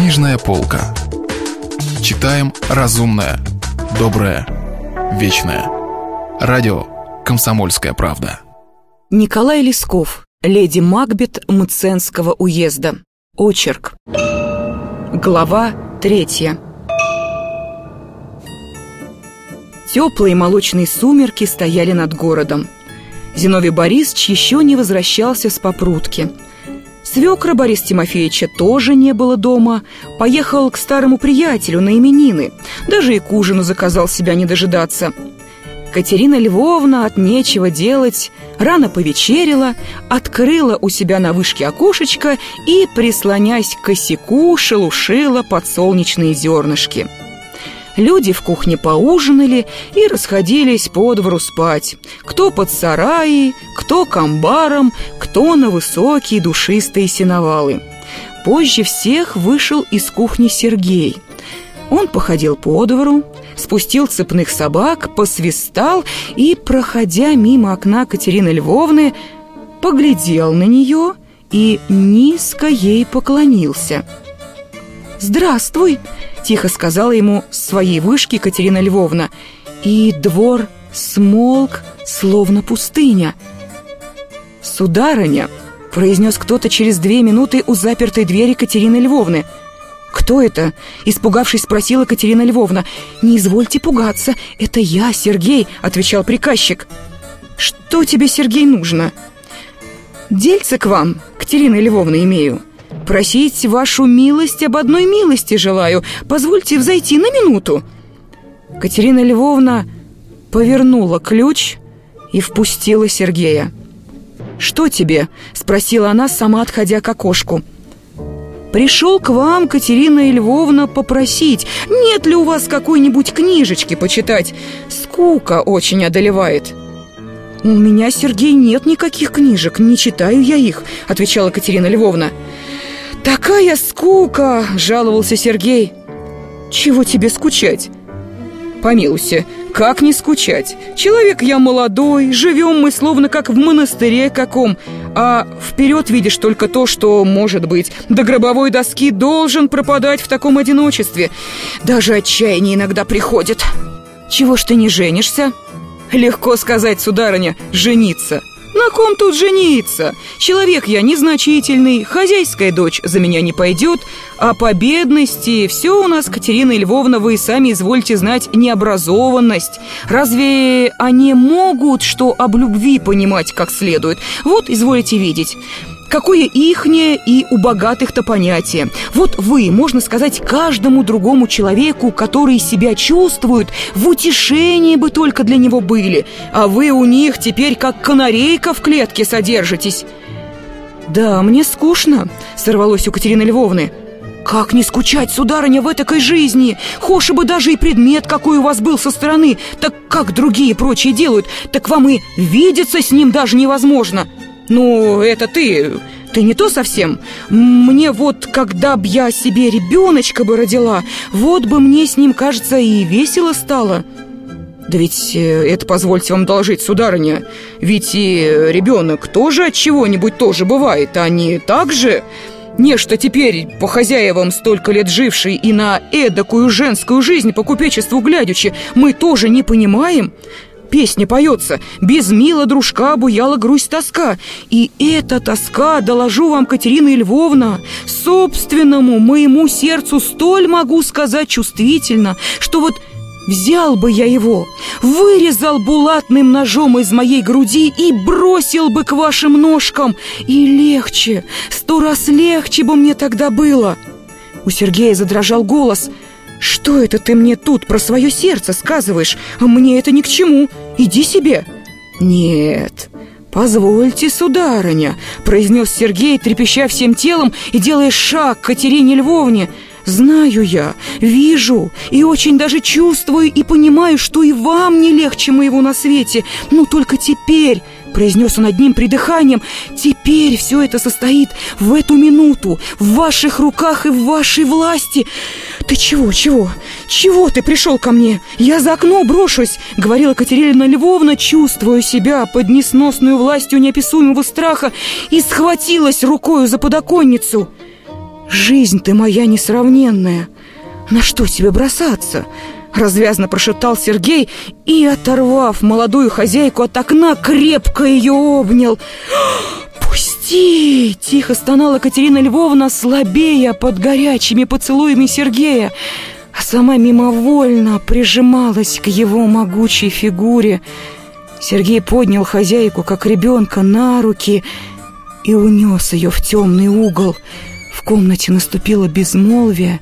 Книжная полка. Читаем разумное, доброе, вечное. Радио «Комсомольская правда». Николай Лесков, леди Макбет Мценского уезда. Очерк. Глава третья. Теплые молочные сумерки стояли над городом. Зиновий Борисович еще не возвращался с попрутки. Свекра Бориса Тимофеевича тоже не было дома. Поехал к старому приятелю на именины. Даже и к ужину заказал себя не дожидаться. Катерина Львовна от нечего делать рано повечерила, открыла у себя на вышке окошечко и, прислонясь к косяку, шелушила подсолнечные зернышки. Люди в кухне поужинали и расходились по двору спать. Кто под сараи, кто к амбарам, кто на высокие душистые сеновалы. Позже всех вышел из кухни Сергей. Он походил по двору, спустил цепных собак, посвистал и, проходя мимо окна Катерины Львовны, поглядел на нее и низко ей поклонился. «Здравствуй!» — тихо сказала ему с своей вышки Катерина Львовна. И двор смолк, словно пустыня. «Сударыня!» — произнес кто-то через две минуты у запертой двери Катерины Львовны. «Кто это?» — испугавшись, спросила Катерина Львовна. «Не извольте пугаться, это я, Сергей», — отвечал приказчик. «Что тебе, Сергей, нужно?» «Дельце к вам, Катерина Львовна, имею». Просить вашу милость об одной милости желаю. Позвольте взойти на минуту». Катерина Львовна повернула ключ и впустила Сергея. «Что тебе?» — спросила она, сама отходя к окошку. «Пришел к вам, Катерина Львовна, попросить, нет ли у вас какой-нибудь книжечки почитать? Скука очень одолевает». «У меня, Сергей, нет никаких книжек, не читаю я их», — отвечала Катерина Львовна. «Такая скука!» – жаловался Сергей. «Чего тебе скучать?» «Помилуйся, как не скучать? Человек я молодой, живем мы словно как в монастыре каком, а вперед видишь только то, что может быть. До гробовой доски должен пропадать в таком одиночестве. Даже отчаяние иногда приходит. Чего ж ты не женишься?» «Легко сказать, сударыня, жениться». На ком тут жениться? Человек я незначительный, хозяйская дочь за меня не пойдет, а по бедности все у нас, Катерина Львовна, вы сами извольте знать необразованность. Разве они могут что об любви понимать как следует? Вот, изволите видеть. Какое ихнее и у богатых-то понятие. Вот вы, можно сказать, каждому другому человеку, который себя чувствует, в утешении бы только для него были, а вы у них теперь как канарейка в клетке содержитесь. «Да, мне скучно», — сорвалось у Катерины Львовны. «Как не скучать, сударыня, в этой жизни? Хоши бы даже и предмет, какой у вас был со стороны, так как другие прочие делают, так вам и видеться с ним даже невозможно». «Ну, это ты... Ты не то совсем. Мне вот, когда б я себе ребеночка бы родила, вот бы мне с ним, кажется, и весело стало». «Да ведь э, это, позвольте вам доложить, сударыня, ведь и ребенок тоже от чего-нибудь тоже бывает, а не так же...» Нечто теперь, по хозяевам столько лет живший и на эдакую женскую жизнь по купечеству глядячи, мы тоже не понимаем? Песня поется «Без мила дружка буяла грусть тоска». И эта тоска, доложу вам, Катерина Львовна, собственному моему сердцу столь могу сказать чувствительно, что вот Взял бы я его, вырезал булатным ножом из моей груди и бросил бы к вашим ножкам. И легче, сто раз легче бы мне тогда было. У Сергея задрожал голос – «Что это ты мне тут про свое сердце сказываешь? А мне это ни к чему. Иди себе!» «Нет, «Позвольте, сударыня», — произнес Сергей, трепеща всем телом и делая шаг к Катерине Львовне. «Знаю я, вижу и очень даже чувствую и понимаю, что и вам не легче моего на свете, но только теперь, Произнес он одним придыханием Теперь все это состоит в эту минуту В ваших руках и в вашей власти Ты чего, чего? Чего ты пришел ко мне? Я за окно брошусь Говорила Катерина Львовна, чувствуя себя Под несносную властью неописуемого страха И схватилась рукою за подоконницу «Жизнь ты моя несравненная! На что тебе бросаться?» Развязно прошептал Сергей и, оторвав молодую хозяйку от окна, крепко ее обнял. «Пусти!» — тихо стонала Катерина Львовна, слабея под горячими поцелуями Сергея, а сама мимовольно прижималась к его могучей фигуре. Сергей поднял хозяйку, как ребенка, на руки и унес ее в темный угол. В комнате наступило безмолвие,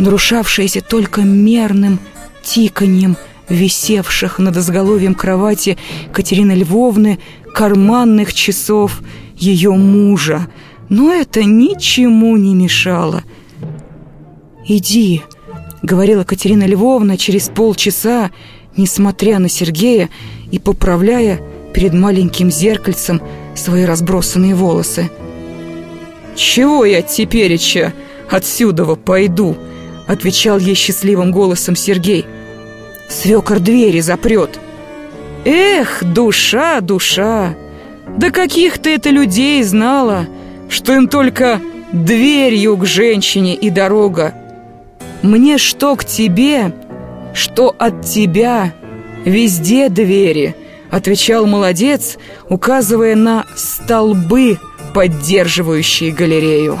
нарушавшееся только мерным тиканьем висевших над изголовьем кровати Катерины Львовны карманных часов ее мужа. Но это ничему не мешало. «Иди», — говорила Катерина Львовна через полчаса, несмотря на Сергея и поправляя перед маленьким зеркальцем свои разбросанные волосы. «Чего я тепереча отсюда пойду?» — отвечал ей счастливым голосом Сергей. «Свекор двери запрет». «Эх, душа, душа! Да каких ты это людей знала, что им только дверью к женщине и дорога. Мне что к тебе, что от тебя, везде двери», — отвечал молодец, указывая на столбы, поддерживающие галерею.